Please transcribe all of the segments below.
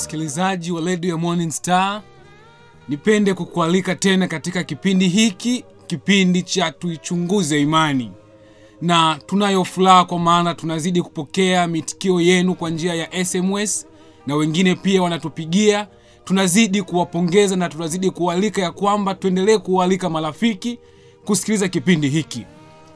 msikilizaji wa redio ya morning star nipende kukualika tena katika kipindi hiki kipindi cha tuichunguze imani. Na tunayo furaha kwa maana tunazidi kupokea mitikio yenu kwa njia ya sms na wengine pia wanatupigia. Tunazidi kuwapongeza na tunazidi kualika ya kwamba tuendelee kualika marafiki kusikiliza kipindi hiki.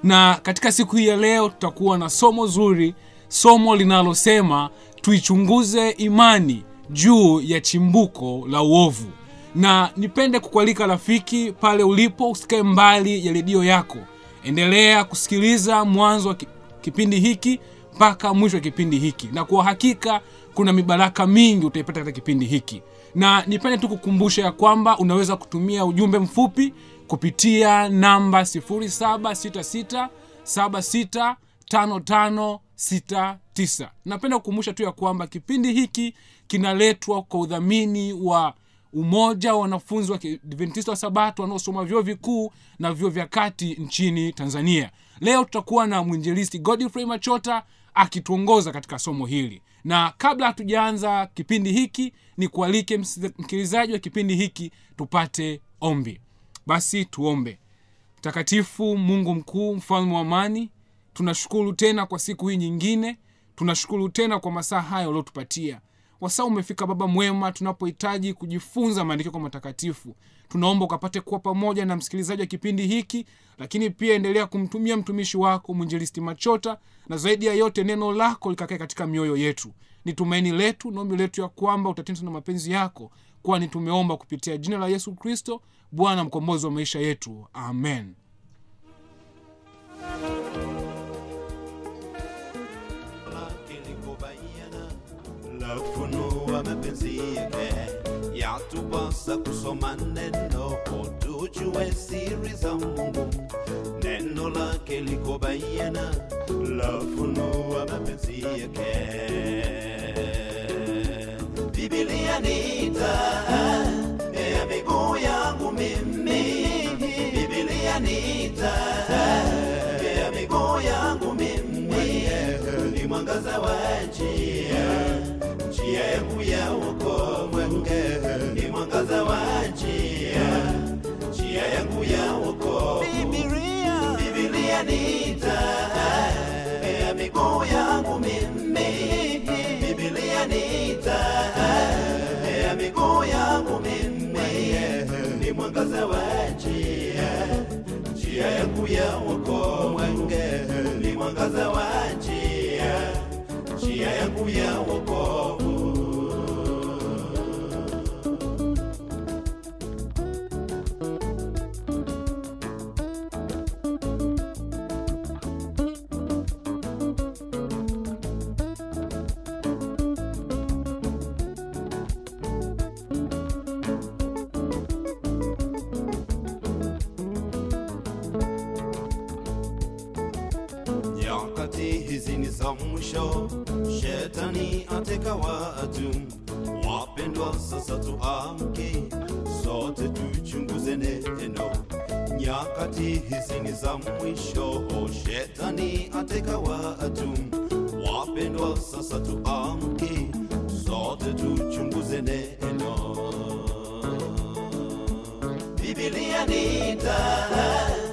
Na katika siku hii ya leo tutakuwa na somo zuri somo linalosema tuichunguze imani juu ya chimbuko la uovu. Na nipende kukualika rafiki pale ulipo usikae mbali ya redio yako. Endelea kusikiliza mwanzo wa kipindi hiki mpaka mwisho wa kipindi hiki. Na kwa hakika kuna mibaraka mingi utaipata katika kipindi hiki. Na nipende tu kukumbusha ya kwamba unaweza kutumia ujumbe mfupi kupitia namba 766765569 napenda kukumbusha tu ya kwamba kipindi hiki kinaletwa kwa udhamini wa umoja wa wanafunzi wa kidventista wa sabato wanaosoma vyuo vikuu na vyuo vya kati nchini tanzania. Leo tutakuwa na mwinjelisti godfrey machota akituongoza katika somo hili. Na kabla hatujaanza kipindi hiki ni kualike msikilizaji wa kipindi hiki tupate ombi. Basi tuombe. Mtakatifu mungu mkuu mfalme wa amani tunashukuru tena kwa siku hii nyingine. Tunashukuru tena kwa masaa haya uliotupatia wasaa umefika baba mwema tunapohitaji kujifunza maandiko matakatifu. Tunaomba ukapate kuwa pamoja na msikilizaji wa kipindi hiki lakini pia endelea kumtumia mtumishi wako mwinjilisti machota na zaidi ya yote neno lako likakae katika mioyo yetu. Ni tumaini letu naombi letu ya kwamba utatenda na mapenzi yako kwani tumeomba kupitia jina la yesu kristo bwana mkombozi wa maisha yetu. Amen yake yatupasa kusoma neno tujue siri za mungu. Neno lake liko bayana, lafunua mapenzi yake. Bibilia ni taa ya miguu yangu mimi. Bibilia ni taa ya miguu yangu mimi. Ni mwangaza wa njia njia yangu ya wokovu ni mwangaza wa njia. Njia yangu ya wokovu bibilia bibilia ni taa. Ya miguu yangu mimi. Bibilia ni taa. Ya miguu yangu mimi. Ni mwangaza wa njia. Njia yangu ya wokovu ni mwangaza wa njia njia yangu ya wokovu nyakati hizi ni za mwisho shetani ateka watu. Wapendwa sasa tuamke. Sote tuchunguze neno. Nyakati hizi ni za mwisho. Shetani ateka watu. Wapendwa sasa tuamke. Sote tuchunguze neno. Bibilia ni taa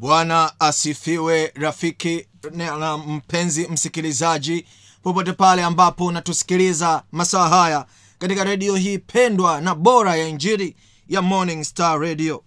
bwana asifiwe rafiki na mpenzi msikilizaji popote pale ambapo unatusikiliza masaa haya katika redio hii pendwa na bora ya injiri ya morning star radio.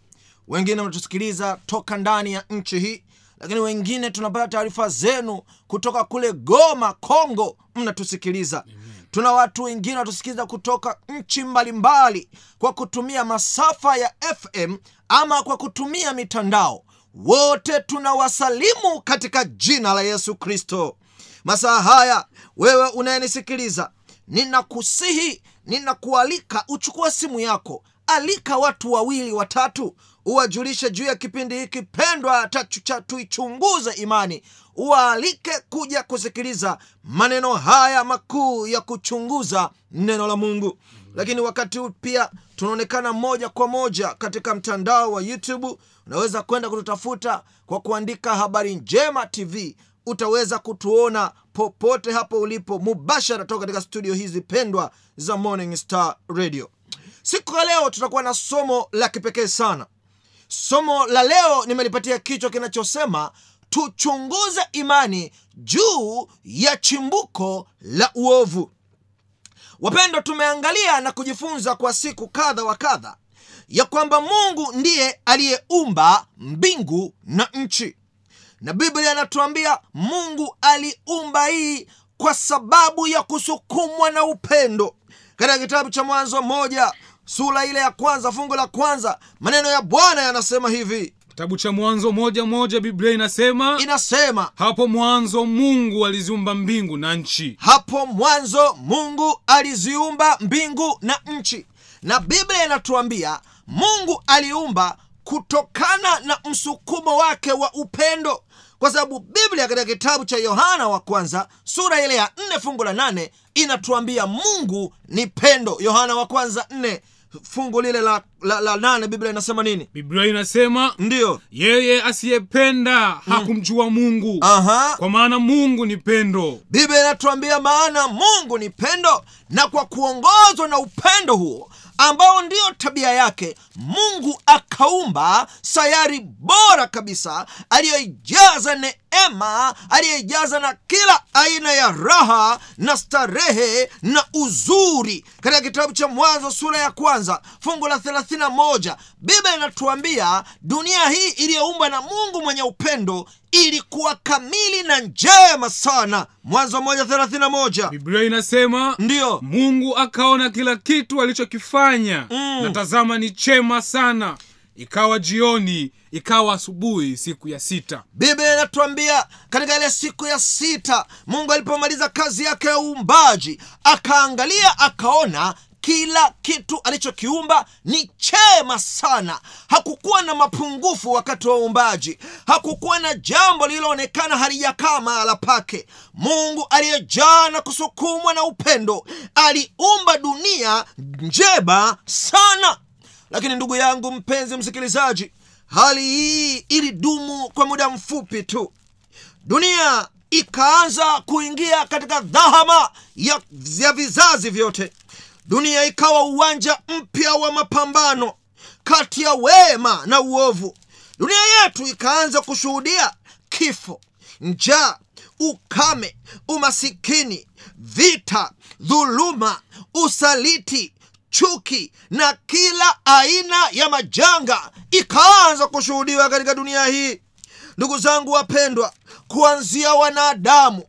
Wengine mnatusikiliza toka ndani ya nchi hii lakini wengine tunapata taarifa zenu kutoka kule goma congo mnatusikiliza. Tuna watu wengine wanatusikiliza kutoka nchi mbalimbali kwa kutumia masafa ya fm ama kwa kutumia mitandao. Wote tunawasalimu katika jina la yesu kristo. Masaa haya wewe unayenisikiliza ninakusihi ninakualika uchukue simu yako. Alika watu wawili watatu uwajulishe juu ya kipindi hiki pendwa cha tuichunguze imani. Uwaalike kuja kusikiliza maneno haya makuu ya kuchunguza neno la mungu. Lakini wakati huu pia tunaonekana moja kwa moja katika mtandao wa youtube. Unaweza kwenda kututafuta kwa kuandika habari njema tv utaweza kutuona popote hapo ulipo mubashara toka katika studio hizi pendwa za morning star radio. Siku ya leo tutakuwa na somo la kipekee sana. Somo la leo nimelipatia kichwa kinachosema tuchunguze imani juu ya chimbuko la uovu. Wapendwa tumeangalia na kujifunza kwa siku kadha wa kadha ya kwamba mungu ndiye aliyeumba mbingu na nchi na biblia inatuambia mungu aliumba hii kwa sababu ya kusukumwa na upendo. Katika kitabu cha mwanzo moja sura ile ya kwanza fungu la kwanza maneno ya bwana yanasema hivi. Kitabu cha mwanzo moja moja biblia inasema inasema hapo mwanzo mungu aliziumba mbingu na nchi. Hapo mwanzo mungu aliziumba mbingu na nchi. Na biblia inatuambia mungu aliumba kutokana na msukumo wake wa upendo kwa sababu biblia katika kitabu cha yohana wa kwanza sura ile ya nne fungu la nane inatuambia mungu ni pendo. Yohana wa kwanza nne fungu lile la, la, la nane biblia inasema nini? Biblia inasema ndiyo. yeye asiyependa hakumjua mungu. Aha. Kwa maana mungu ni pendo. Biblia inatuambia maana mungu ni pendo na kwa kuongozwa na upendo huo ambao ndiyo tabia yake mungu akaumba sayari bora kabisa aliyoijaza neema aliyeijaza na kila aina ya raha na starehe na uzuri. Katika kitabu cha mwanzo sura ya kwanza fungu la 31 biblia inatuambia dunia hii iliyoumbwa na mungu mwenye upendo ilikuwa kamili na njema sana. Mwanzo moja thelathini na moja. Biblia inasema ndiyo mungu akaona kila kitu alichokifanya. Mm. na tazama ni chema sana. Ikawa jioni ikawa asubuhi siku ya sita. Biblia inatuambia katika ile siku ya sita mungu alipomaliza kazi yake ya uumbaji akaangalia akaona kila kitu alichokiumba ni chema sana. Hakukuwa na mapungufu wakati wa uumbaji. Hakukuwa na jambo lililoonekana halijakaa mahala pake. Mungu aliyejaa na kusukumwa na upendo aliumba dunia njema sana. Lakini ndugu yangu mpenzi msikilizaji hali hii ilidumu kwa muda mfupi tu. Dunia ikaanza kuingia katika dhahama ya, ya vizazi vyote dunia ikawa uwanja mpya wa mapambano kati ya wema na uovu. Dunia yetu ikaanza kushuhudia kifo njaa ukame umasikini vita dhuluma usaliti chuki na kila aina ya majanga ikaanza kushuhudiwa katika dunia hii. Ndugu zangu wapendwa kuanzia wanadamu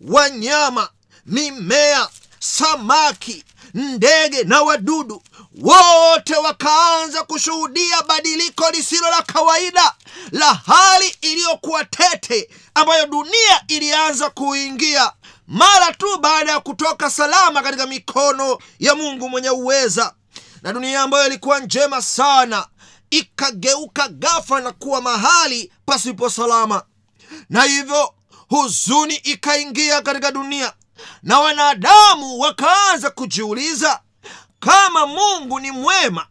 wanyama mimea samaki ndege na wadudu wote wakaanza kushuhudia badiliko lisilo la kawaida la hali iliyokuwa tete ambayo dunia ilianza kuingia mara tu baada ya kutoka salama katika mikono ya mungu mwenye uweza. Na dunia ambayo ilikuwa njema sana ikageuka gafa na kuwa mahali pasipo salama. Na hivyo huzuni ikaingia katika dunia na wanadamu wakaanza kujiuliza kama mungu ni mwema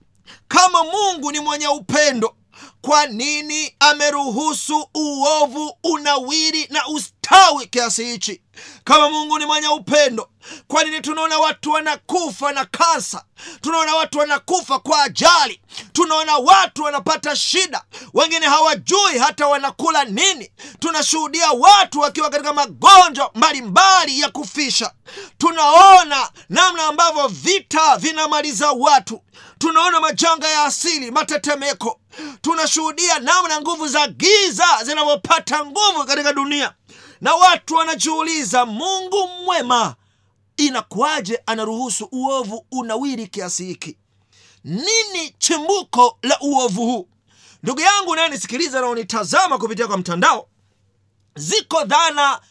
kama mungu ni mwenye upendo kwa nini ameruhusu uovu unawiri na ustawi kiasi hichi kama mungu ni mwenye upendo kwa nini tunaona watu wanakufa na kansa? Tunaona watu wanakufa kwa ajali. Tunaona watu wanapata shida. Wengine hawajui hata wanakula nini. Tunashuhudia watu wakiwa katika magonjwa mbalimbali ya kufisha. Tunaona namna ambavyo vita vinamaliza watu. Tunaona majanga ya asili matetemeko. Tunashuhudia namna nguvu za giza zinavyopata nguvu katika dunia na watu wanajiuliza mungu mwema inakuwaje anaruhusu uovu unawiri kiasi hiki? Nini chimbuko la uovu huu? Ndugu yangu unayenisikiliza na unitazama kupitia kwa mtandao ziko dhana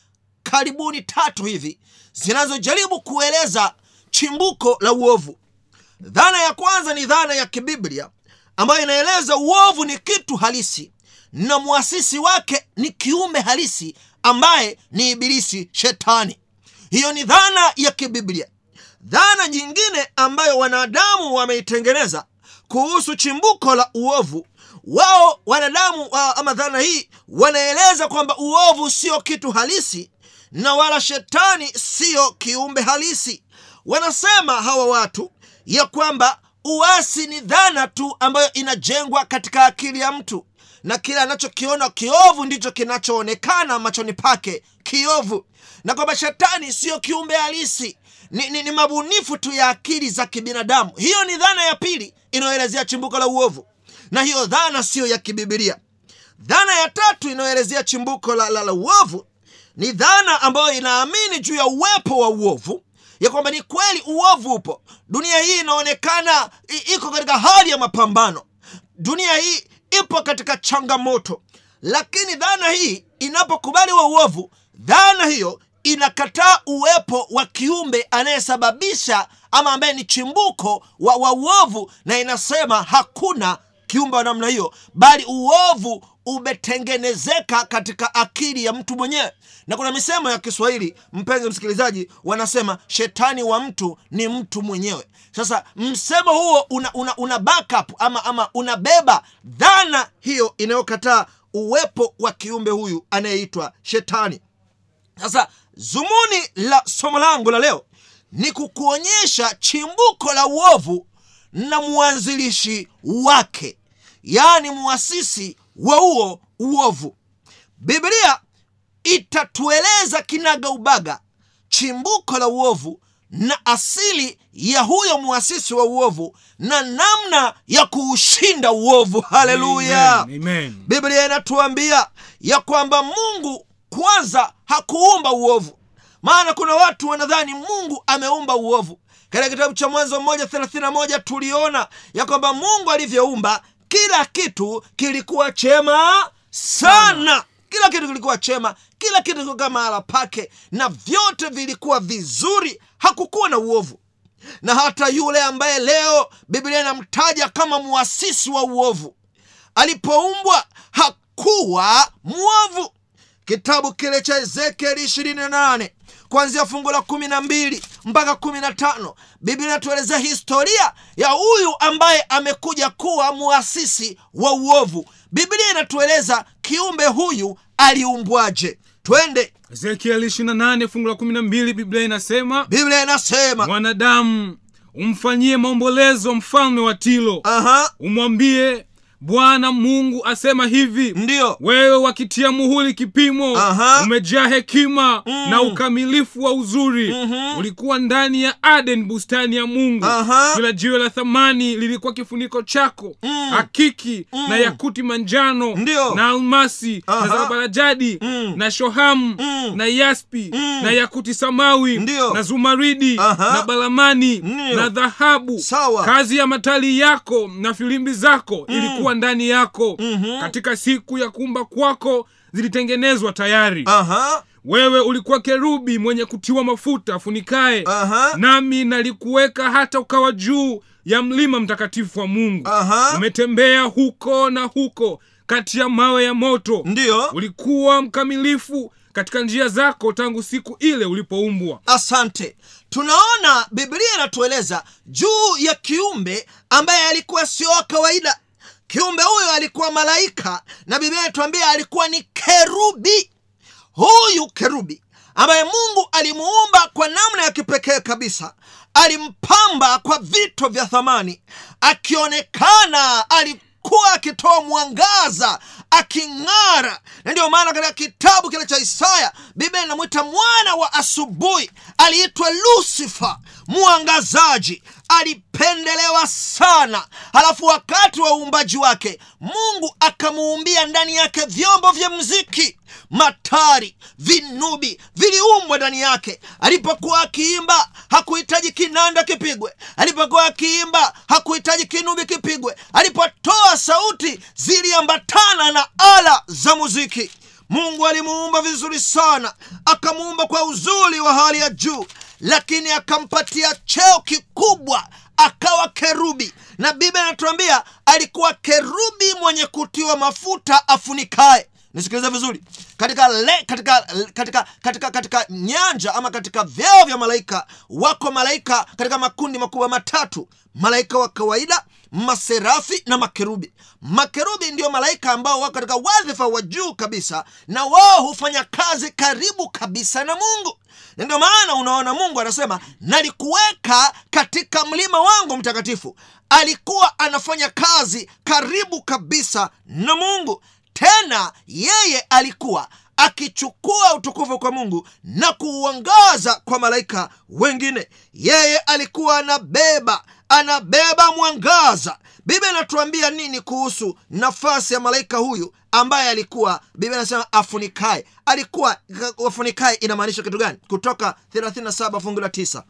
karibuni tatu hivi zinazojaribu kueleza chimbuko la uovu. Dhana ya kwanza ni dhana ya kibiblia ambayo inaeleza uovu ni kitu halisi na mwasisi wake ni kiumbe halisi ambaye ni ibilisi shetani. Hiyo ni dhana ya kibiblia. Dhana nyingine ambayo wanadamu wameitengeneza kuhusu chimbuko la uovu. Wao wanadamu ama dhana hii wanaeleza kwamba uovu sio kitu halisi na wala shetani siyo kiumbe halisi. Wanasema hawa watu ya kwamba uasi ni dhana tu ambayo inajengwa katika akili ya mtu na kile anachokiona kiovu ndicho kinachoonekana machoni pake. Kiovu. Na kwamba shetani siyo kiumbe halisi. Ni, ni, ni mabunifu tu ya akili za kibinadamu. Hiyo ni dhana ya pili inayoelezea chimbuko la uovu. Na hiyo dhana siyo ya kibibilia dhana ya tatu inayoelezea chimbuko la, la, la uovu ni dhana ambayo inaamini juu ya uwepo wa uovu ya kwamba ni kweli uovu upo. Dunia hii inaonekana iko katika hali ya mapambano. Dunia hii ipo katika changamoto. Lakini dhana hii inapokubali wa uovu dhana hiyo inakataa uwepo wa kiumbe anayesababisha ama ambaye ni chimbuko wa, wa uovu na inasema hakuna kiumbe wa namna hiyo bali uovu umetengenezeka katika akili ya mtu mwenyewe. Na kuna misemo ya kiswahili mpenzi msikilizaji wanasema shetani wa mtu ni mtu mwenyewe sasa msemo huo una, una, una backup ama, ama unabeba dhana hiyo inayokataa uwepo wa kiumbe huyu anayeitwa shetani. Sasa zumuni la somo langu la leo ni kukuonyesha chimbuko la uovu na mwanzilishi wake yaani muasisi wa huo uovu. Biblia itatueleza kinaga ubaga chimbuko la uovu na asili ya huyo mwasisi wa uovu na namna ya kuushinda uovu. Haleluya! Biblia inatuambia ya kwamba mungu kwanza hakuumba uovu. Maana kuna watu wanadhani mungu ameumba uovu. Katika kitabu cha mwanzo moja thelathini na moja tuliona ya kwamba mungu alivyoumba kila kitu kilikuwa chema sana kila kitu kilikuwa chema kila kitu kilikuwa mahala pake na vyote vilikuwa vizuri. Hakukuwa na uovu. Na hata yule ambaye leo biblia inamtaja kama muasisi wa uovu alipoumbwa hakuwa mwovu. Kitabu kile cha ezekieli 28 kuanzia fungu la kumi na mbili mpaka kumi na tano biblia inatuelezea historia ya huyu ambaye amekuja kuwa muasisi wa uovu. Biblia inatueleza kiumbe huyu aliumbwaje. Twende. Ezekieli 28 fungu la 12 biblia inasema biblia inasema mwanadamu umfanyie maombolezo mfalme wa tilo. Aha. Umwambie bwana mungu asema hivi ndiyo wewe wakitia muhuri kipimo Aha. umejaa hekima na ukamilifu wa uzuri ulikuwa ndani ya aden bustani ya mungu kila jiwe la thamani lilikuwa kifuniko chako hakiki na yakuti manjano Ndio. na almasi Aha. na zabarajadi na shohamu na yaspi na yakuti samawi Ndio. na zumaridi Aha. na balamani Ndio. na dhahabu Sawa. kazi ya matali yako na filimbi zako ilikuwa ndani yako katika siku ya kuumba kwako zilitengenezwa tayari. Aha. Wewe ulikuwa kerubi mwenye kutiwa mafuta afunikaye. Aha. nami nalikuweka hata ukawa juu ya mlima mtakatifu wa mungu. Aha. umetembea huko na huko kati ya mawe ya moto. Ndiyo ulikuwa mkamilifu katika njia zako tangu siku ile ulipoumbwa. Asante. Tunaona biblia inatueleza juu ya kiumbe ambaye alikuwa sio wa kawaida kiumbe huyo alikuwa malaika na biblia inatuambia alikuwa ni kerubi. Huyu kerubi ambaye mungu alimuumba kwa namna ya kipekee kabisa alimpamba kwa vito vya thamani akionekana alikuwa akitoa mwangaza aking'ara. Na ndiyo maana katika kitabu kile cha isaya biblia inamwita mwana wa asubuhi aliitwa lusifa mwangazaji alipendelewa sana. Halafu wakati wa uumbaji wake mungu akamuumbia ndani yake vyombo vya mziki matari vinubi viliumbwa ndani yake. Alipokuwa akiimba hakuhitaji kinanda kipigwe. Alipokuwa akiimba hakuhitaji kinubi kipigwe. Alipotoa sauti ziliambatana na ala za muziki. Mungu alimuumba vizuri sana. Akamuumba kwa uzuri wa hali ya juu lakini akampatia cheo kikubwa akawa kerubi. Na biblia inatuambia alikuwa kerubi mwenye kutiwa mafuta afunikae nisikilize vizuri. Katika, le, katika, katika, katika, katika nyanja ama katika vyeo vya malaika wako malaika katika makundi makubwa matatu. Malaika wa kawaida maserafi na makerubi. Makerubi ndio malaika ambao wako katika wadhifa wa juu kabisa na wao hufanya kazi karibu kabisa na mungu. Ndio maana unaona mungu anasema nalikuweka katika mlima wangu mtakatifu. Alikuwa anafanya kazi karibu kabisa na mungu. Tena yeye alikuwa akichukua utukufu kwa mungu na kuuangaza kwa malaika wengine. Yeye alikuwa anabeba anabeba mwangaza. Biblia inatuambia nini kuhusu nafasi ya malaika huyu ambaye alikuwa biblia inasema afunikae alikuwa afunikae inamaanisha kitu gani? Kutoka 37 fungu la 9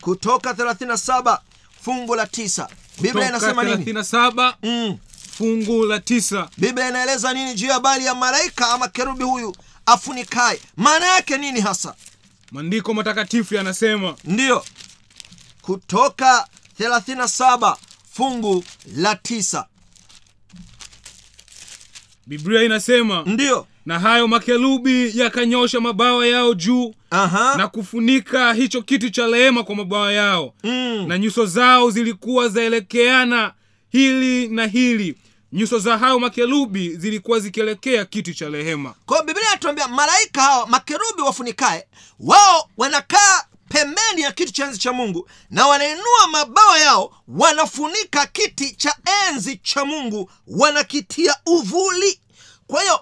kutoka 37 fungu la 9 biblia inasema nini? 37 mm. fungu la 9 biblia inaeleza nini juu ya habari ya malaika ama kerubi huyu afunikae maana yake nini hasa? Maandiko matakatifu yanasema ndiyo kutoka 37 fungu la tisa. Biblia inasema ndiyo na hayo makerubi yakanyosha mabawa yao juu aha. na kufunika hicho kitu cha rehema kwa mabawa yao. Mm. na nyuso zao zilikuwa zaelekeana hili na hili. Nyuso za hayo makerubi zilikuwa zikielekea kiti cha rehema. Kwao biblia inatuambia malaika hawa makerubi wafunikae wao wanakaa pembeni ya kiti cha enzi cha mungu na wanainua mabawa yao wanafunika kiti cha enzi cha mungu wanakitia uvuli. Kwa hiyo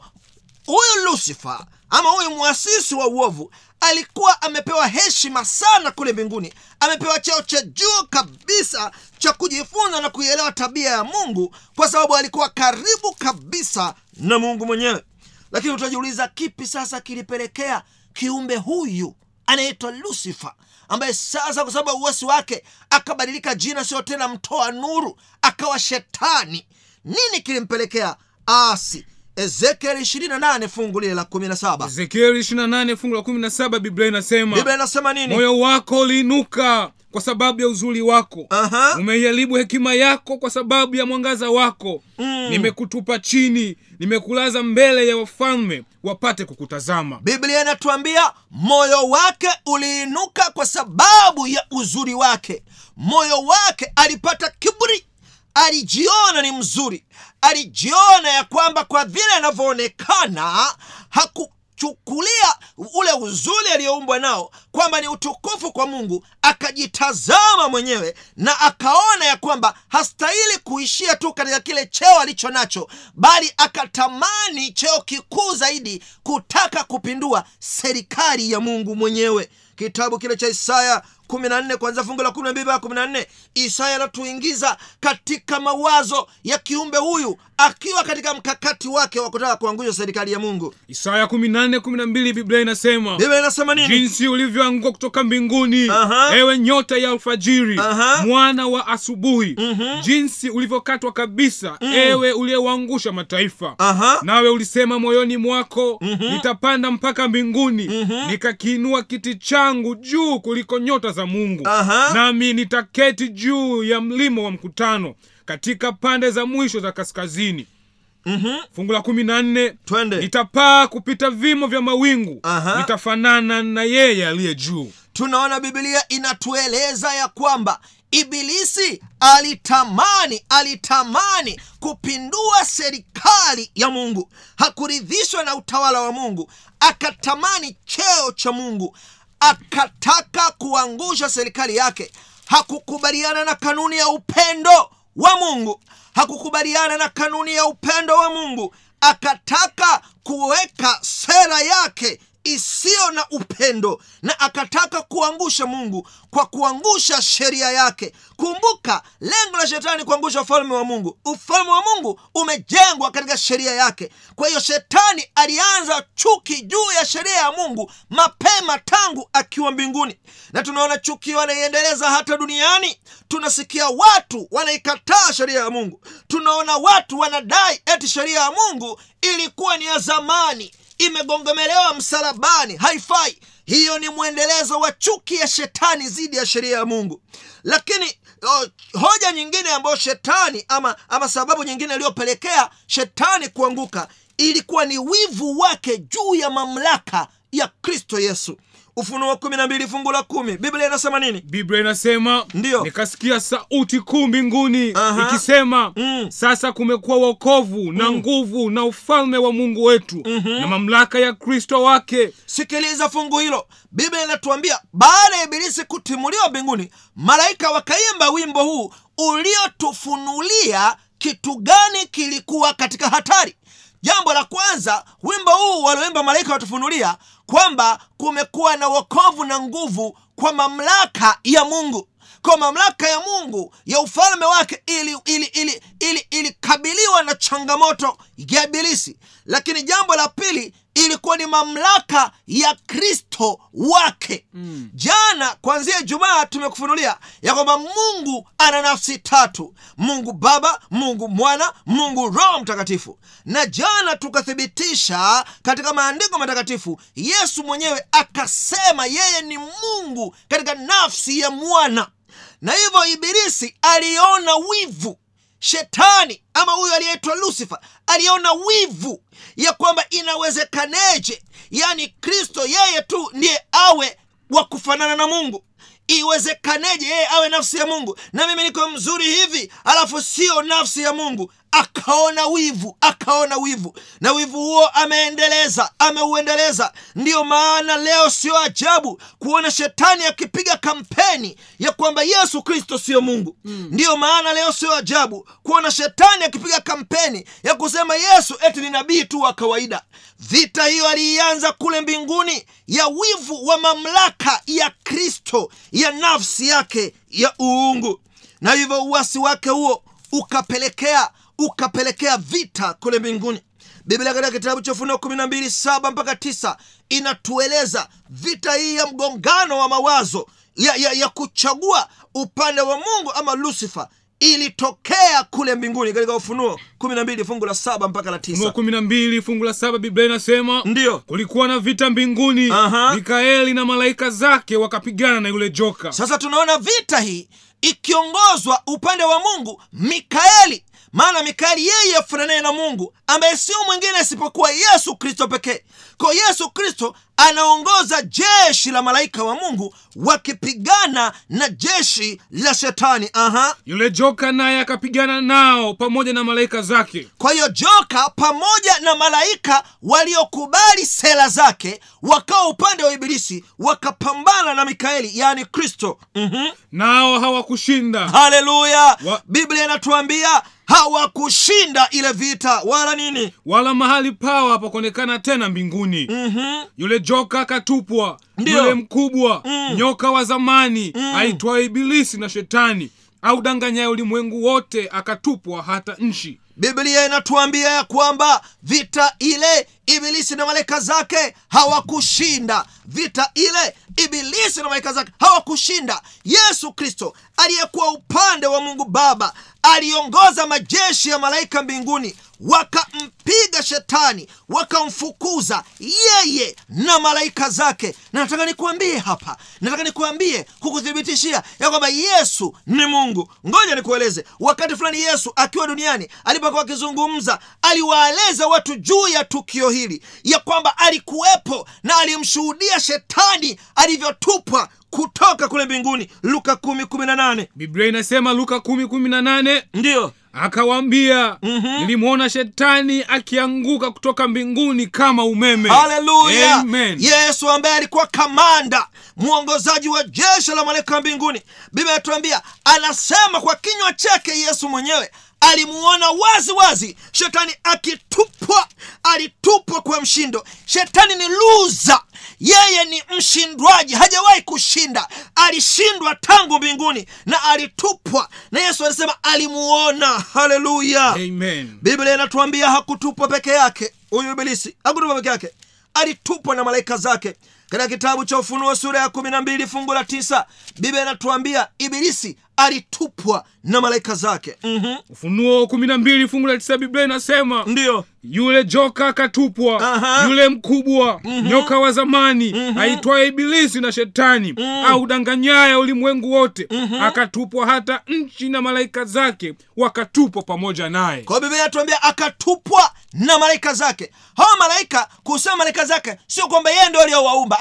huyu lusifa ama huyu mwasisi wa uovu alikuwa amepewa heshima sana kule mbinguni. Amepewa cheo cha juu kabisa cha kujifunza na kuielewa tabia ya mungu kwa sababu alikuwa karibu kabisa na mungu mwenyewe. Lakini utajiuliza kipi sasa kilipelekea kiumbe huyu anaitwa lusifa ambaye sasa kwa sababu ya uwasi wake akabadilika jina sio tena mtoa nuru akawa shetani. Nini kilimpelekea asi ezekieli 28 fungu lile la 17 ezekieli 28 fungu la 17 biblia inasema biblia inasema nini? Moyo wako uliinuka kwa sababu ya uzuri wako. Aha. umeiharibu hekima yako kwa sababu ya mwangaza wako. Mm. nimekutupa chini nimekulaza mbele ya wafalme wapate kukutazama. Biblia inatuambia moyo wake uliinuka kwa sababu ya uzuri wake. Moyo wake alipata kiburi alijiona ni mzuri alijiona ya kwamba kwa vile anavyoonekana hakuchukulia ule uzuri aliyoumbwa nao kwamba ni utukufu kwa mungu akajitazama mwenyewe na akaona ya kwamba hastahili kuishia tu katika kile cheo alicho nacho bali akatamani cheo kikuu zaidi kutaka kupindua serikali ya mungu mwenyewe. Kitabu kile cha isaya 14 kwanzia fungu la 12 mpaka 14 isaya anatuingiza katika mawazo ya kiumbe huyu akiwa katika mkakati wake wa kutaka kuangusha serikali ya mungu. Isaya 14:12 biblia inasema biblia inasema nini? Jinsi ulivyoanguka kutoka mbinguni Aha. ewe nyota ya alfajiri Aha. mwana wa asubuhi. Jinsi ulivyokatwa kabisa ewe uliyewangusha mataifa. Aha. Nawe ulisema moyoni mwako nitapanda mpaka mbinguni nikakiinua kiti changu juu kuliko nyota za mungu. Aha. nami nitaketi juu ya mlima wa mkutano katika pande za mwisho za kaskazini. Fungu la kumi na nne twende. nitapaa kupita vimo vya mawingu. Aha. nitafanana na yeye aliye juu. Tunaona bibilia inatueleza ya kwamba ibilisi alitamani alitamani kupindua serikali ya mungu. Hakuridhishwa na utawala wa mungu. Akatamani cheo cha mungu akataka kuangusha serikali yake hakukubaliana na kanuni ya upendo wa mungu hakukubaliana na kanuni ya upendo wa mungu akataka kuweka sera yake isiyo na upendo na akataka kuangusha mungu kwa kuangusha sheria yake. Kumbuka lengo la shetani kuangusha ufalme wa mungu. Ufalme wa mungu umejengwa katika sheria yake. Kwa hiyo shetani alianza chuki juu ya sheria ya mungu mapema tangu akiwa mbinguni. Na tunaona chuki wanaiendeleza hata duniani. Tunasikia watu wanaikataa sheria ya mungu. Tunaona watu wanadai eti sheria ya mungu ilikuwa ni ya zamani imegongomelewa msalabani. Haifai. Hiyo ni mwendelezo wa chuki ya shetani dhidi ya sheria ya mungu. Lakini o, hoja nyingine ambayo shetani ama, ama sababu nyingine iliyopelekea shetani kuanguka ilikuwa ni wivu wake juu ya mamlaka ya kristo yesu ufunuo wa kumi na mbili fungu la kumi. Biblia inasema nini? Biblia inasema ndio, nikasikia sauti kuu mbinguni Aha. ikisema Mm. sasa kumekuwa wokovu na nguvu na ufalme wa mungu wetu na mamlaka ya kristo wake. Sikiliza fungu hilo. Biblia inatuambia baada ya ibilisi kutimuliwa mbinguni malaika wakaimba wimbo huu uliotufunulia kitu gani kilikuwa katika hatari jambo la kwanza wimbo huu walioimba malaika watufunulia kwamba kumekuwa na wokovu na nguvu kwa mamlaka ya mungu kwa mamlaka ya mungu ya ufalme wake ili ili ili ili ilikabiliwa na changamoto ya ibilisi. Lakini jambo la pili ilikuwa ni mamlaka ya kristo wake. Mm. jana kuanzia jumaa tumekufunulia ya kwamba mungu ana nafsi tatu. Mungu baba mungu mwana mungu roho mtakatifu. Na jana tukathibitisha katika maandiko matakatifu yesu mwenyewe akasema yeye ni mungu katika nafsi ya mwana na hivyo ibilisi aliona wivu. Shetani ama huyo aliyeitwa lusifa aliona wivu ya kwamba inawezekaneje? Yaani kristo yeye tu ndiye awe wa kufanana na mungu. Iwezekaneje yeye awe nafsi ya mungu? Na mimi niko mzuri hivi alafu sio nafsi ya mungu akaona wivu akaona wivu. Na wivu huo ameendeleza ameuendeleza. Ndiyo maana leo sio ajabu kuona shetani akipiga kampeni ya kwamba yesu kristo sio mungu. Mm. ndiyo maana leo sio ajabu kuona shetani akipiga kampeni ya kusema yesu eti ni nabii tu wa kawaida. Vita hiyo aliianza kule mbinguni ya wivu wa mamlaka ya kristo ya nafsi yake ya uungu. Na hivyo uwasi wake huo ukapelekea ukapelekea vita kule mbinguni. Biblia katika kitabu cha ufunuo kumi na mbili saba mpaka tisa inatueleza vita hii ya mgongano wa mawazo ya, ya, ya kuchagua upande wa mungu ama lusifa ilitokea kule mbinguni katika ufunuo kumi na mbili fungu la saba mpaka la ufunuo tisa kumi na mbili fungu la saba biblia inasema ndiyo kulikuwa na vita mbinguni. Aha. mikaeli na malaika zake wakapigana na yule joka. Sasa tunaona vita hii ikiongozwa upande wa mungu mikaeli maana mikaeli yeye afananaye na mungu ambaye sio mwingine asipokuwa yesu kristo pekee. Kwa yesu kristo anaongoza jeshi la malaika wa mungu wakipigana na jeshi la shetani. Aha. Yule joka naye akapigana nao pamoja na malaika zake. Kwa hiyo joka pamoja na malaika waliokubali sera zake wakawa upande wa ibilisi wakapambana na mikaeli yaani kristo. Mm-hmm. nao hawakushinda. Haleluya! Biblia inatuambia hawakushinda ile vita wala nini. Wala mahali pao hapakuonekana tena mbinguni. Mm-hmm. yule joka akatupwa yule mkubwa nyoka wa zamani aitwaye ibilisi na shetani audanganyaye ulimwengu wote akatupwa hata nchi. Biblia inatuambia ya kwamba vita ile ibilisi na malaika zake hawakushinda. Vita ile ibilisi na malaika zake hawakushinda. Yesu kristo aliyekuwa upande wa mungu baba aliongoza majeshi ya malaika mbinguni wakampiga shetani wakamfukuza yeye na malaika zake. Na nataka nikuambie hapa nataka nikuambie kukuthibitishia ya kwamba yesu ni mungu. Ngoja nikueleze wakati fulani yesu akiwa duniani alipokuwa akizungumza aliwaeleza watu juu ya tukio hili ya kwamba alikuwepo na alimshuhudia shetani alivyotupwa kutoka kule mbinguni. Luka kumi kumi na nane. Biblia inasema luka kumi kumi na nane. Ndiyo akawaambia nilimwona shetani akianguka kutoka mbinguni kama umeme. Haleluya. Yesu ambaye alikuwa kamanda mwongozaji wa jeshi la malaika wa mbinguni. Biblia inatuambia anasema kwa kinywa chake yesu mwenyewe alimuona wazi wazi shetani akitupwa alitupwa kwa mshindo. Shetani ni luza yeye ni mshindwaji hajawahi kushinda. Alishindwa tangu mbinguni na alitupwa. Na yesu alisema alimuona. Haleluya. Amen. Biblia inatuambia hakutupwa peke yake. Huyu ibilisi hakutupwa peke yake. Alitupwa na malaika zake. Katika kitabu cha ufunuo sura ya kumi na mbili fungu la tisa biblia inatuambia ibilisi alitupwa na malaika zake mm-hmm. ufunuo kumi na mbili fungu la tisa biblia inasema ndiyo yule joka akatupwa Aha. yule mkubwa nyoka wa zamani aitwaye ibilisi na shetani au danganyaye ulimwengu wote akatupwa hata nchi na malaika zake wakatupwa pamoja naye. Kwa hiyo biblia inatuambia akatupwa na malaika zake. Hawa malaika kusema malaika zake sio kwamba yeye ndio waliowaumba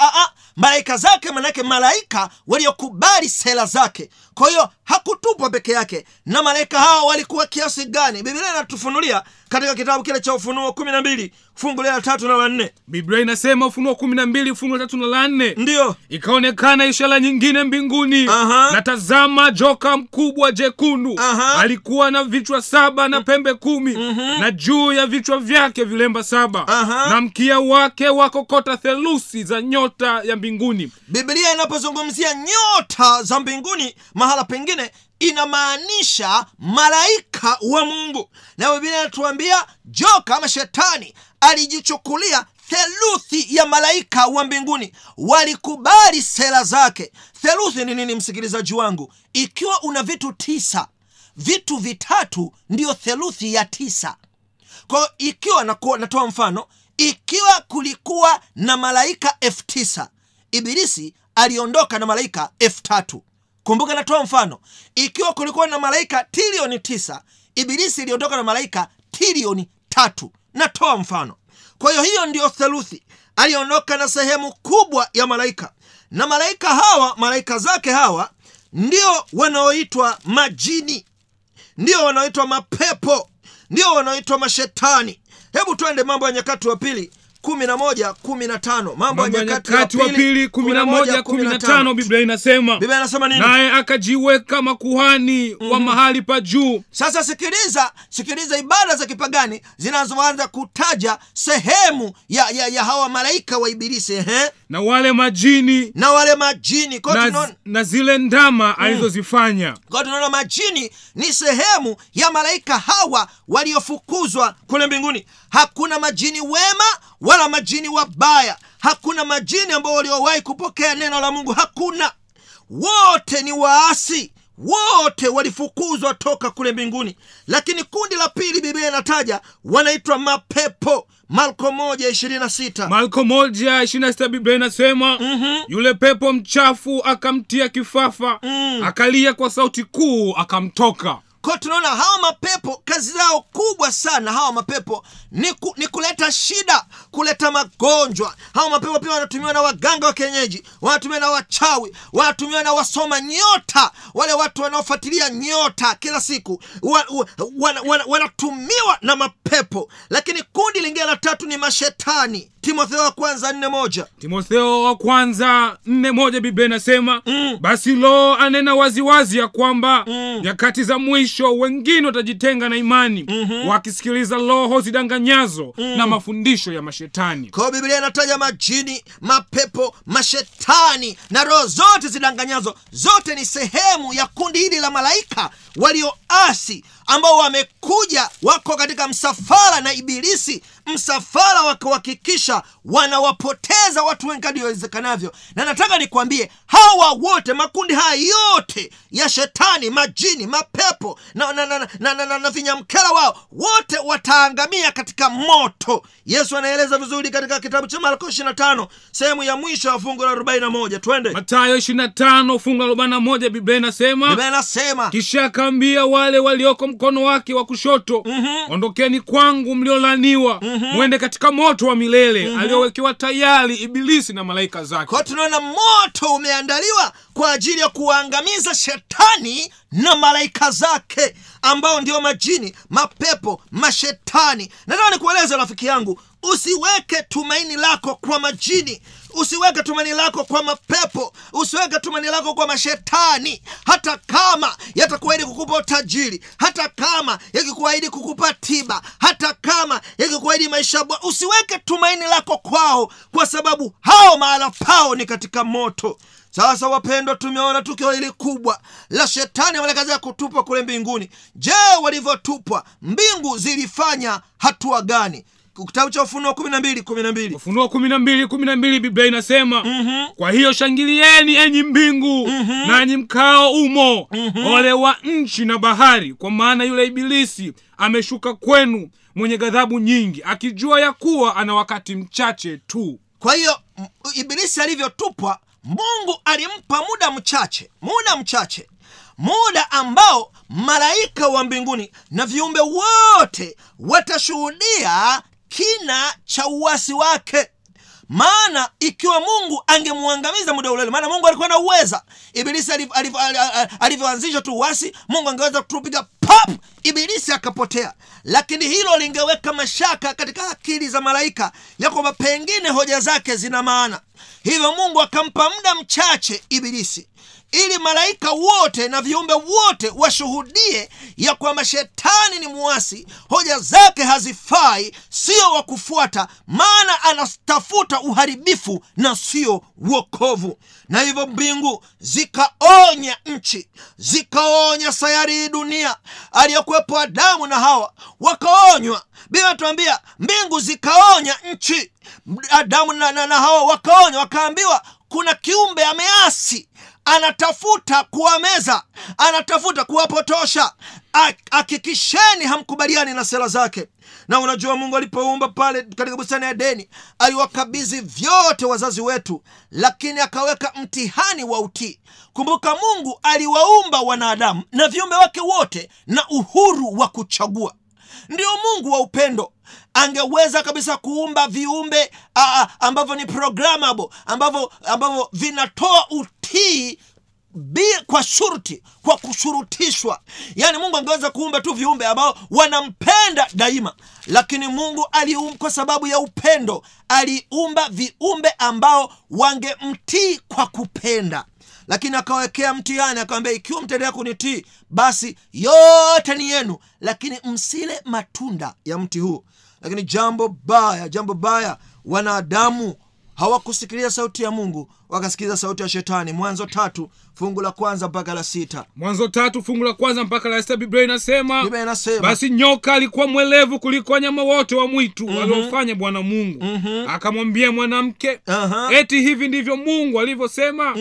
malaika zake manake malaika waliokubali sera zake. Kwa hiyo hakutupwa peke yake. Na malaika hawa walikuwa kiasi gani? Biblia inatufunulia katika kitabu kile cha ufunuo kumi na mbili fungu la tatu na la nne. Biblia inasema ufunuo kumi na mbili fungu la tatu na la nne. Ndiyo. Ikaonekana ishara nyingine mbinguni. Aha. na tazama joka mkubwa jekundu. Aha. alikuwa na vichwa saba na pembe kumi. Na juu ya vichwa vyake vilemba saba. Aha. na mkia wake wakokota thelusi za nyota ya mbinguni. Biblia inapozungumzia nyota za mbinguni mahala pengine inamaanisha malaika wa mungu. Na biblia inatuambia joka ama shetani. Alijichukulia theluthi ya malaika wa mbinguni. Walikubali sera zake. Theluthi ni nini msikilizaji wangu? Ikiwa una vitu tisa vitu vitatu ndiyo theluthi ya tisa. Kwa ikiwa natoa mfano ikiwa kulikuwa na malaika elfu tisa ibilisi aliondoka na malaika elfu tatu kumbuka natoa mfano. Ikiwa kulikuwa na malaika trilioni tisa ibilisi iliondoka na malaika trilioni tatu. Natoa mfano. Kwa hiyo hiyo ndiyo theluthi. Aliondoka na sehemu kubwa ya malaika. Na malaika hawa malaika zake hawa ndio wanaoitwa majini. Ndio wanaoitwa mapepo. Ndio wanaoitwa mashetani. Hebu twende mambo ya nyakati wa pili kumi na moja kumi na tano. Mambo ya nyakati nyakati wa pili kumi na moja kumi na tano biblia inasema biblia inasema nini? Naye akajiweka makuhani wa mahali pa juu. Sasa sikiliza sikiliza ibada za kipagani zinazoanza kutaja sehemu ya, ya, ya hawa malaika wa ibilisi he? na wale majini. Na wale majini. Kwa na, na zile ndama alizozifanya. Kwa tunaona majini ni sehemu ya malaika hawa waliofukuzwa kule mbinguni hakuna majini wema wala majini wabaya. Hakuna majini ambao waliowahi kupokea neno la mungu. Hakuna. Wote ni waasi. Wote walifukuzwa toka kule mbinguni. Lakini kundi la pili biblia inataja wanaitwa mapepo. Marko moja ishirini na sita. Marko moja ishirini na sita biblia inasema yule pepo mchafu akamtia kifafa akalia kwa sauti kuu akamtoka kwa tunaona hawa mapepo kazi zao kubwa sana hawa mapepo ni, ku, ni kuleta shida kuleta magonjwa. Hawa mapepo pia wanatumiwa na waganga wa kienyeji wanatumiwa na wachawi wanatumiwa na wasoma nyota wale watu wanaofuatilia nyota kila siku. Wa, wa, wa, wa, wanatumiwa na mapepo. Lakini kundi lingine la tatu ni mashetani. Timotheo wa kwanza nne moja. Timotheo wa kwanza nne moja biblia inasema basi lo anena waziwazi ya kwamba nyakati za mwisho wengine watajitenga na imani wakisikiliza roho zidanganyazo na mafundisho ya mashetani. Kwa biblia inataja majini mapepo mashetani na roho zote zidanganyazo. Zote ni sehemu ya kundi hili la malaika walioasi ambao wamekuja wako katika msafara na ibilisi msafara wa kuhakikisha wanawapoteza watu wengi kadri iwezekanavyo. Na nataka nikwambie hawa wote makundi haya yote ya shetani majini mapepo na, na, na, na, na, na, na, na vinyamkela wao. Wote wataangamia katika moto. Yesu anaeleza vizuri katika kitabu cha marko 25 sehemu ya mwisho ya fungu la 41 twende. Matayo 25 fungu la 41 biblia inasema biblia inasema kisha akaambia wale walioko mkono wake wa kushoto ondokeni kwangu mliolaniwa mmeandaliwa mwende katika moto wa milele aliowekewa tayari ibilisi na malaika zake. Kwa tunaona moto umeandaliwa kwa ajili ya kuwaangamiza shetani na malaika zake ambao ndio majini mapepo mashetani. Nataka nikueleze rafiki yangu usiweke tumaini lako kwa majini usiweke tumaini lako kwa mapepo usiweke tumaini lako kwa mashetani. Hata kama yatakuahidi kukupa utajiri hata kama yakikuahidi kukupa tiba hata kama yakikuahidi maisha bora usiweke tumaini lako kwao kwa sababu hao mahala pao ni katika moto sasa wapendwa tumeona tukio hili kubwa la shetani amelekazia kutupwa kule mbinguni. Je walivyotupwa mbingu zilifanya hatua gani? Kitabu cha ufunuo kumi na mbili kumi na mbili. Ufunuo kumi na mbili kumi na mbili biblia inasema kwa hiyo shangilieni enyi mbingu nanyi mkao umo ole wa nchi na bahari kwa maana yule ibilisi ameshuka kwenu mwenye ghadhabu nyingi akijua ya kuwa ana wakati mchache tu. Kwa hiyo ibilisi alivyotupwa mungu alimpa muda mchache muda mchache muda ambao malaika wa mbinguni na viumbe wote watashuhudia kina cha uwasi wake. Maana ikiwa mungu angemwangamiza muda ulele maana mungu alikuwa na uweza. Ibilisi aliv- aliv- ali- ali- alivyoanzisha tu uwasi mungu angeweza kutupiga pap ibilisi akapotea. Lakini hilo lingeweka mashaka katika akili za malaika ya kwamba pengine hoja zake zina maana hivyo mungu akampa muda mchache ibilisi ili malaika wote na viumbe wote washuhudie ya kwamba shetani ni muasi hoja zake hazifai sio wa kufuata maana anatafuta uharibifu na sio uokovu na hivyo mbingu zikaonya nchi zikaonya sayari hii dunia aliyokuwepo adamu na hawa wakaonywa. Biblia natuambia mbingu zikaonya nchi. Adamu na, na, na hawa wakaonywa wakaambiwa kuna kiumbe ameasi anatafuta kuwameza anatafuta kuwapotosha. Ha- hakikisheni hamkubaliani na sera zake. Na unajua mungu alipoumba pale katika bustani ya edeni aliwakabidhi vyote wazazi wetu lakini akaweka mtihani wa utii. Kumbuka mungu aliwaumba wanadamu na viumbe wake wote na uhuru wa kuchagua. Ndio mungu wa upendo angeweza kabisa kuumba viumbe aa, ambavyo ni programmable ambavyo ambavyo vinatoa utii bi kwa shurti kwa kushurutishwa. Yaani mungu angeweza kuumba tu viumbe ambao wanampenda daima lakini mungu alium kwa sababu ya upendo. Aliumba viumbe ambao wangemtii kwa kupenda. Lakini akawekea mtihani akawambia ikiwa mtaendelea kunitii basi yote ni yenu lakini msile matunda ya mti huu lakini jambo baya jambo baya wanadamu hawakusikiliza sauti ya mungu wakasikiliza sauti ya shetani. Mwanzo tatu fungu la kwanza mpaka la sita. Mwanzo tatu fungu la kwanza mpaka la sita biblia inasema inasema basi nyoka alikuwa mwelevu kuliko wanyama wote wa mwitu waliofanya bwana mungu. Akamwambia mwanamke Aha. eti hivi ndivyo mungu alivyosema?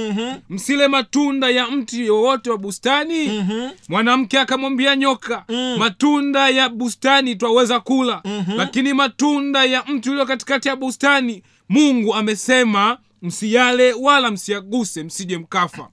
Msile matunda ya mti wowote wa bustani? Mwanamke akamwambia nyoka matunda ya bustani twaweza kula lakini matunda ya mti ulio katikati ya bustani mungu amesema msiyale wala msiyaguse msije mkafa.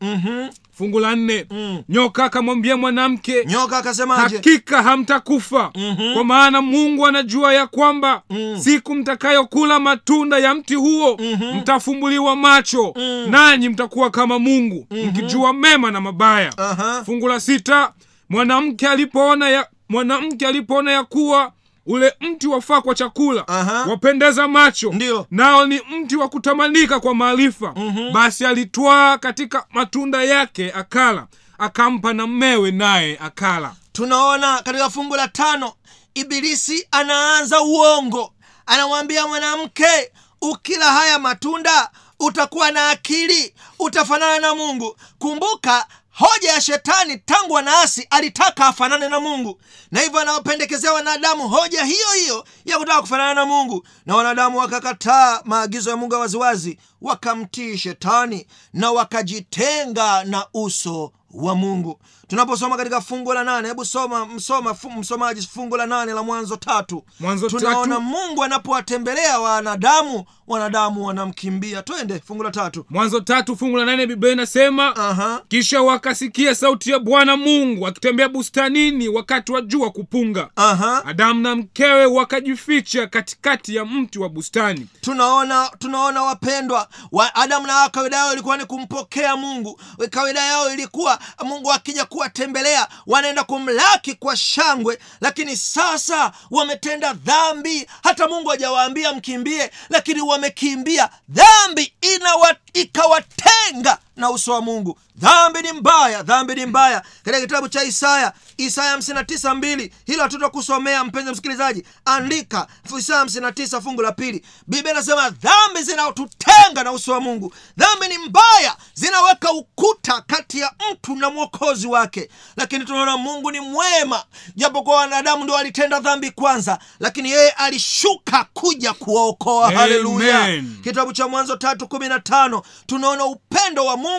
Fungu la nne. Nyoka akamwambia mwanamke nyoka akasemaje hakika hamtakufa kwa maana mungu anajua ya kwamba siku mtakayokula matunda ya mti huo mtafumbuliwa macho nanyi mtakuwa kama mungu mkijua mema na mabaya. Aha. fungu la sita. Mwanamke alipoona ya mwanamke alipoona ya kuwa ule mti wafaa kwa chakula Aha. wapendeza macho Ndiyo. nao ni mti wa kutamanika kwa maarifa. Basi alitwaa katika matunda yake akala akampa na mmewe naye akala. Tunaona katika fungu la tano ibilisi anaanza uongo. Anamwambia mwanamke ukila haya matunda utakuwa na akili utafanana na mungu. Kumbuka hoja ya shetani tangu anaasi alitaka afanane na mungu. Na hivyo anawapendekezea wanadamu hoja hiyo hiyo ya kutaka kufanana na mungu. Na wanadamu wakakataa maagizo ya mungu ya waziwazi. Wakamtii shetani na wakajitenga na uso wa mungu. Tunaposoma katika fungu la nane hebu soma msoma msomaji fungu la nane la mwanzo tatu. Mwanzo tunaona tatu. mungu anapowatembelea wanadamu wanadamu wanamkimbia. Twende fungu la tatu. Mwanzo tatu fungu la nane biblia inasema Aha. kisha wakasikia sauti ya bwana mungu akitembea bustanini wakati wa jua kupunga. Aha. adamu na mkewe wakajificha katikati ya mti wa bustani. Tunaona tunaona wapendwa wa adamu na hawa kawaida yao ilikuwa ni kumpokea mungu. Kawaida yao ilikuwa mungu akija kuwatembelea wanaenda kumlaki kwa shangwe lakini sasa wametenda dhambi. Hata mungu hajawaambia mkimbie lakini wamekimbia dhambi ikawatenga na uso wa mungu. Dhambi ni mbaya dhambi ni mbaya. Katika kitabu cha isaya isaya 59 mbili hilo hatutakusomea mpenzi msikilizaji andika isaya 59 fungu la pili. Biblia inasema dhambi zinatutenga na uso wa mungu. Dhambi ni mbaya zinaweka ukuta kati ya mtu na mwokozi wake. Lakini tunaona mungu ni mwema japo kwa wanadamu ndo walitenda dhambi kwanza lakini yeye alishuka kuja kuwaokoa. Haleluya. Kitabu cha mwanzo tatu kumi na tano tunaona upendo wa mungu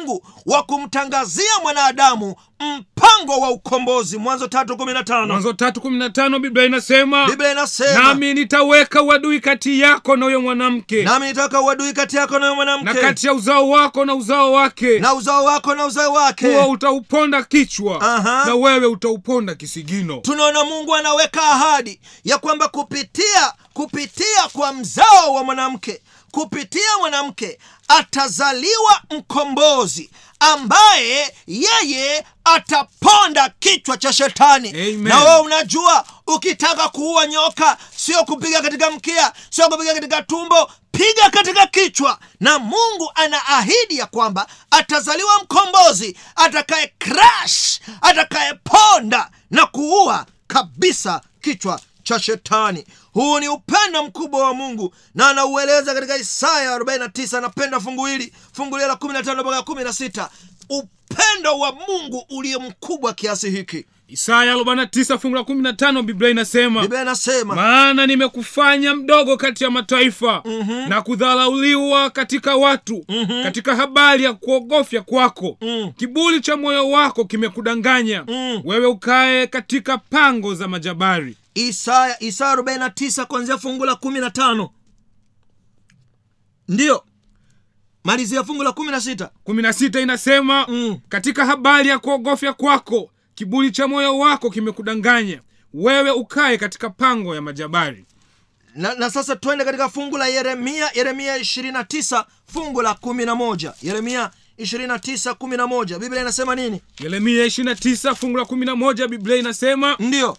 wa kumtangazia mwanadamu mpango wa ukombozi. Mwanzo tatu kumi na tano. Mwanzo tatu kumi na tano biblia inasema biblia inasema nami nitaweka uadui kati yako na huyo mwanamke. Nami nitaweka uadui kati yako na huyo na kati ya uzao wako na uzao wake. Na uzao wako na uzao wake. Huo utauponda kichwa Aha. na wewe utauponda kisigino. Tunaona mungu anaweka ahadi ya kwamba kupitia kupitia kwa mzao wa mwanamke kupitia mwanamke atazaliwa mkombozi ambaye yeye ataponda kichwa cha shetani. Amen. na wewe unajua ukitaka kuua nyoka sio kupiga katika mkia sio kupiga katika tumbo piga katika kichwa. Na mungu ana ahidi ya kwamba atazaliwa mkombozi atakaye crash atakayeponda na kuua kabisa kichwa cha shetani huu ni upendo mkubwa wa mungu na anaueleza katika isaya 49 napenda fungu hili fungu hili la 15 mpaka 16 upendo wa mungu ulio mkubwa kiasi hiki isaya 49 fungu la 15 biblia inasema biblia inasema maana nimekufanya mdogo kati ya mataifa mm-hmm. na kudharauliwa katika watu mm-hmm. katika habari ya kuogofya kwako mm. kibuli cha moyo wako kimekudanganya mm. wewe ukae katika pango za majabari isaya isaya 49 kuanzia fungu la 15 ndiyo malizia fungu la 16 kumi na sita inasema Mm. katika habari ya kuogofya kwako kibuli cha moyo wako kimekudanganya. Wewe ukae katika pango ya majabari. Na, na sasa twende katika fungu la yeremia yeremia 29 fungu la 11 yeremia 29 11 biblia inasema nini? Yeremia 29 fungu la 11 biblia inasema ndiyo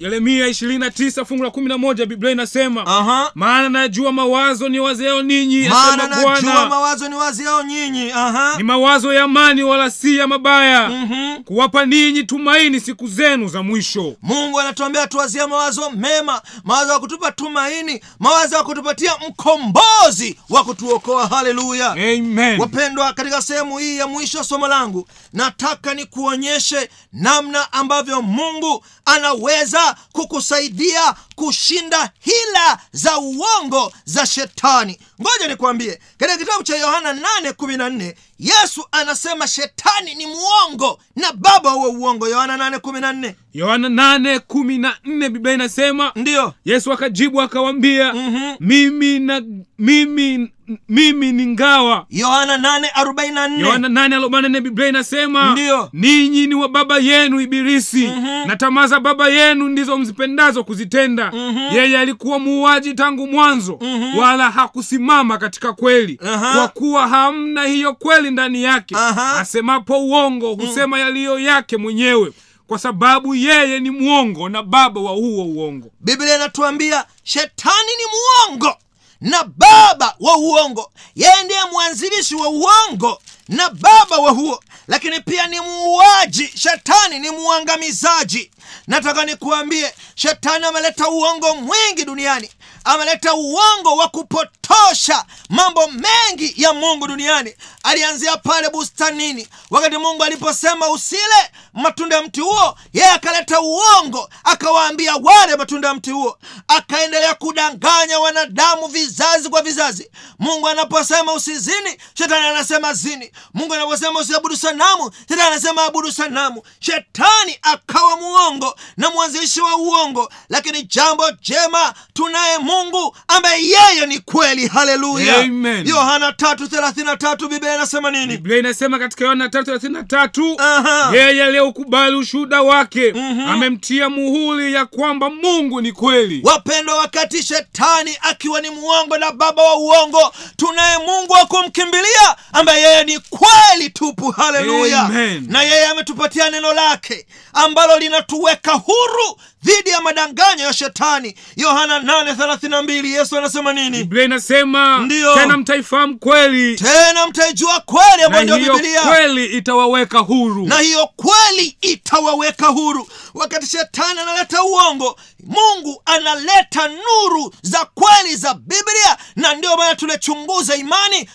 yeremia 29 fungu la 11 biblia inasema aha. Maana najua mawazo ni wazeo ninyi maana najua mawazo ni waziao nyinyi aha. Ni mawazo ya amani wala si ya mabaya. Mhm. kuwapa ninyi tumaini siku zenu za mwisho. Mungu anatuambia tuwazie mawazo mema mawazo ya kutupa tumaini mawazo ya kutupatia mkombozi wa kutuokoa. Haleluya. Amen. Wapendwa katika sehemu hii ya mwisho somo langu nataka nikuonyeshe namna ambavyo mungu anaweza kukusaidia kushinda hila za uongo za shetani. Ngoja nikwambie katika kitabu cha yohana 814 yesu anasema shetani ni mwongo na baba huo uongo. Yohana 814 yohana 8:14 biblia inasema ndiyo yesu akajibu akawambia Mhm. mimi na mimi mimi ni ngawa. Yohana 844 yohana 8:44 biblia inasema Ndiyo. ninyi ni wa baba yenu ibilisi. Na tamaa za baba yenu ndizo mzipendazo kuzitenda. Yeye alikuwa muuaji tangu mwanzo wala hakusimama katika kweli. Aha. kwa kuwa hamna hiyo kweli ndani yake Aha. asemapo uongo husema yaliyo yake mwenyewe. Kwa sababu yeye ni mwongo na baba wa huo uongo. Biblia inatuambia shetani ni mwongo na baba wa uongo. Yeye ndiye mwanzilishi wa uongo na baba wa huo. Lakini pia ni muuaji shetani ni muangamizaji. nataka nikuambie shetani ameleta uongo mwingi duniani ameleta uongo wa kupotosha mambo mengi ya mungu duniani. Alianzia pale bustanini. Wakati mungu aliposema usile matunda ya mti huo yeye akaleta uongo akawaambia wale matunda ya mti huo. Akaendelea kudanganya wanadamu vizazi kwa vizazi. Mungu anaposema usizini shetani anasema zini. Mungu anaposema usiabudu sanamu shetani anasema abudu sanamu. Shetani akawa muongo na mwanzilishi wa uongo. Lakini jambo jema tunaye mungu ambaye yeye ni kweli. Haleluya. Yohana tatu thelathini na tatu biblia inasema nini? Biblia inasema katika yohana tatu thelathini na tatu yeye aliyeukubali ushuhuda wake amemtia muhuri ya kwamba mungu ni kweli. Wapendwa wakati shetani akiwa ni muongo na baba wa uongo tunaye mungu wa kumkimbilia ambaye yeye ni kweli tupu. Haleluya. Na yeye ametupatia neno lake ambalo linatuweka huru dhidi ya madanganyo ya shetani. Yohana 832 yesu anasema nini? Biblia inasema Ndiyo. tena mtaifahamu kweli tena mtaijua kweli ambayo ndio kweli itawaweka huru. Na hiyo kweli itawaweka huru. Wakati shetani analeta uongo mungu analeta nuru za kweli za biblia. Na ndio maana tunachunguza imani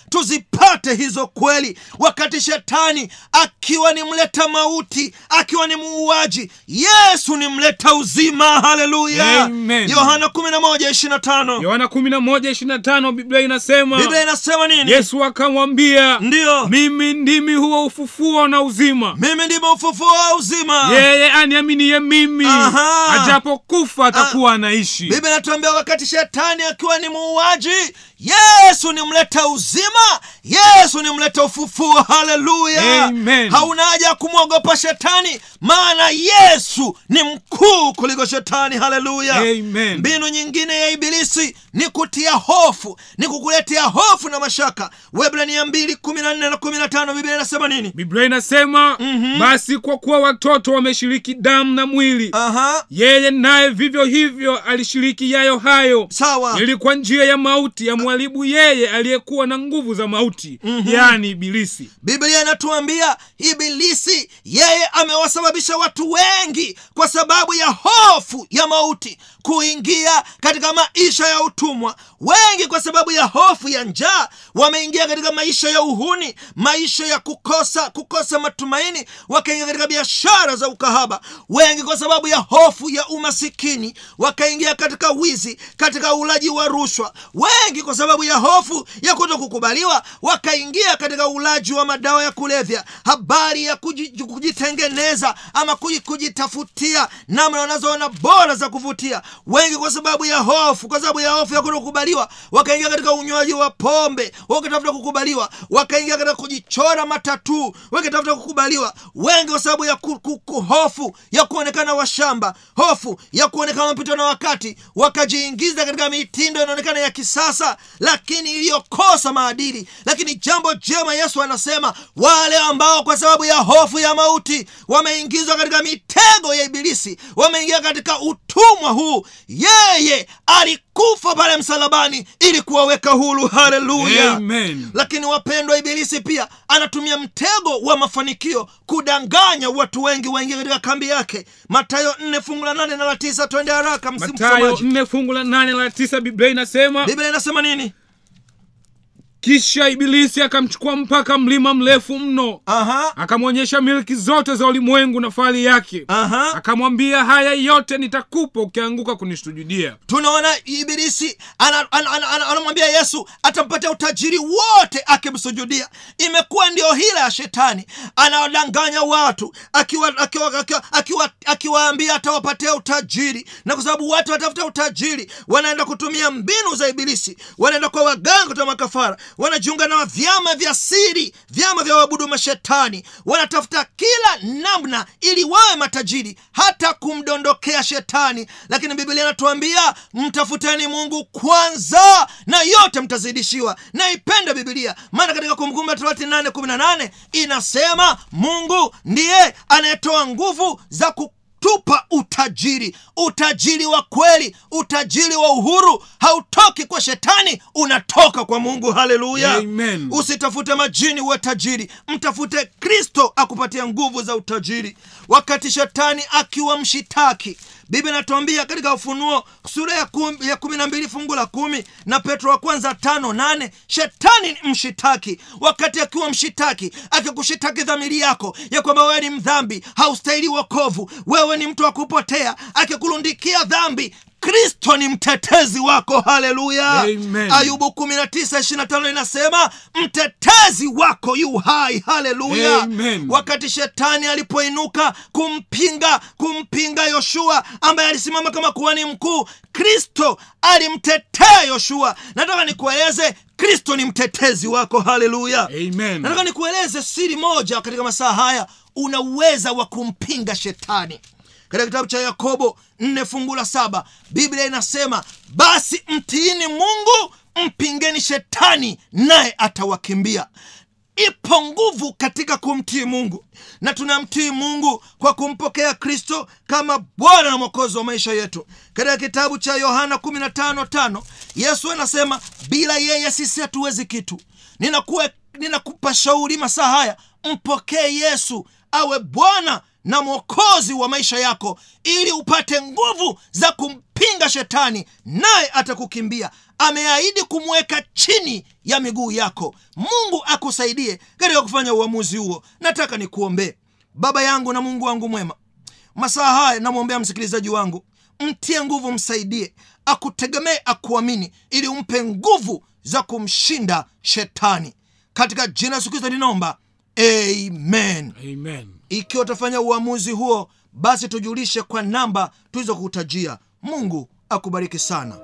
tuzipate hizo kweli wakati shetani akiwa ni mleta mauti akiwa ni muuaji yesu ni mleta uzima. Haleluya! Amen. yohana 11:25 yohana kumi na moja ishirini na tano biblia inasema biblia inasema nini? Yesu akamwambia ndio. Mimi ndimi huo ufufuo na uzima. Mimi ndimi ufufuo wa uzima. Yeye aniaminiye mimi. Ajapokufa atakuwa anaishi. Biblia inatuambia wakati shetani akiwa ni muuaji yesu ni mleta uzima yesu ni mleta ufufuo haleluya. Hauna haja ya kumwogopa shetani maana yesu ni mkuu kuliko shetani haleluya. Mbinu nyingine ya ibilisi ni kutia hofu ni kukuletea hofu na mashaka. Webrania mbili kumi na nne na kumi na tano biblia inasema nini? Biblia inasema basi kwa kuwa watoto wameshiriki damu na mwili aha. yeye naye vivyo hivyo alishiriki yayo hayo. Sawa. Ili kwa njia ya mauti amwharibu yeye aliyekuwa na nguvu za mauti yaani ibilisi. Biblia inatuambia ibilisi yeye amewasababisha watu wengi kwa sababu ya hofu ya mauti kuingia katika maisha ya utumwa. Wengi kwa sababu ya hofu ya njaa wameingia katika maisha ya uhuni maisha ya kukosa kukosa matumaini wakaingia katika biashara za ukahaba. Wengi kwa sababu ya hofu ya umasikini wakaingia katika wizi katika ulaji wa rushwa. Wengi kwa sababu ya hofu ya kuto kukubaliwa wakaingia katika ulaji wa madawa ya kulevya habari ya kujitengeneza ama kujitafutia namna wanazoona bora za kuvutia wengi kwa sababu ya hofu kwa sababu ya hofu ya kutokubaliwa wakaingia katika unywaji wa pombe wakitafuta kukubaliwa wakaingia katika kujichora matatuu wakitafuta kukubaliwa. Wengi kwa sababu ya hofu ya kuonekana washamba hofu ya kuonekana wamepitwa na wakati wakajiingiza katika mitindo inaonekana ya kisasa lakini iliyokosa maadili. Lakini jambo jema yesu anasema wale ambao kwa sababu ya hofu ya mauti wameingizwa katika mitego ya ibilisi wameingia katika utumwa huu yeye alikufa pale msalabani ili kuwaweka huru. Haleluya! Amen. lakini wapendwa ibilisi pia anatumia mtego wa mafanikio kudanganya watu wengi waingie katika kambi yake. Matayo nne fungu la nane na la tisa. Twende haraka msimu, matayo nne fungu la nane la tisa biblia inasema biblia inasema nini kisha ibilisi akamchukua mpaka mlima mrefu mno. Akamwonyesha milki zote za ulimwengu na fahari yake. Akamwambia haya yote nitakupa ukianguka kunisujudia. Tunaona ibilisi anamwambia ana, ana, ana, anamwambia yesu atampatia utajiri wote akimsujudia. Imekuwa ndio hila ya shetani. Anawadanganya watu akiwaambia akiwa, akiwa, akiwa, akiwaambia atawapatia utajiri. Na kwa sababu watu watafuta utajiri wanaenda kutumia mbinu za ibilisi. Wanaenda kwa waganga kutoa makafara wanajiunga na vyama vya siri vyama vya wabudu mashetani. Wanatafuta kila namna ili wawe matajiri hata kumdondokea shetani. Lakini biblia inatuambia mtafuteni mungu kwanza na yote mtazidishiwa. Naipenda biblia. Maana katika kumbukumbu la torati 818 inasema mungu ndiye anayetoa nguvu za ku tupa utajiri. Utajiri wa kweli utajiri wa uhuru. Hautoki kwa shetani unatoka kwa mungu. Haleluya. Amen. usitafute majini uwe tajiri. Mtafute kristo akupatia nguvu za utajiri. Wakati shetani akiwa mshitaki biblia inatuambia katika ufunuo sura ya kumi, ya kumi na mbili fungu la kumi na petro wa kwanza tano nane shetani ni mshitaki. Wakati akiwa mshitaki akikushitaki dhamiri yako ya kwamba wewe ni mdhambi haustahili wokovu wewe ni mtu wa kupotea akikulundikia dhambi kristo ni mtetezi wako haleluya. Ayubu 1925 inasema mtetezi wako yu hai haleluya. Wakati shetani alipoinuka kumpinga kumpinga yoshua ambaye alisimama kama kuhani mkuu kristo alimtetea yoshua. Nataka nikueleze kristo ni mtetezi wako haleluya. Nataka nikueleze siri moja katika masaa haya. Una uweza wa kumpinga shetani katika kitabu cha yakobo nne fungu la saba biblia inasema basi mtiini mungu mpingeni shetani naye atawakimbia. Ipo nguvu katika kumtii mungu na tunamtii mungu kwa kumpokea kristo kama bwana na mwokozi wa maisha yetu. Katika kitabu cha yohana 15 yesu anasema bila yeye sisi hatuwezi kitu. Ninakuwa ninakupa shauri masaa haya mpokee yesu awe bwana na mwokozi wa maisha yako ili upate nguvu za kumpinga shetani naye atakukimbia. Ameahidi kumweka chini ya miguu yako. Mungu akusaidie katika kufanya uamuzi huo. Nataka nikuombee baba yangu na mungu wangu mwema masaa haya namwombea msikilizaji wangu mtie nguvu msaidie akutegemee akuamini ili umpe nguvu za kumshinda shetani. Katika jina yesu kristo ninaomba. Amen. Amen. Ikiwa utafanya uamuzi huo basi tujulishe kwa namba tulizokutajia. Mungu akubariki sana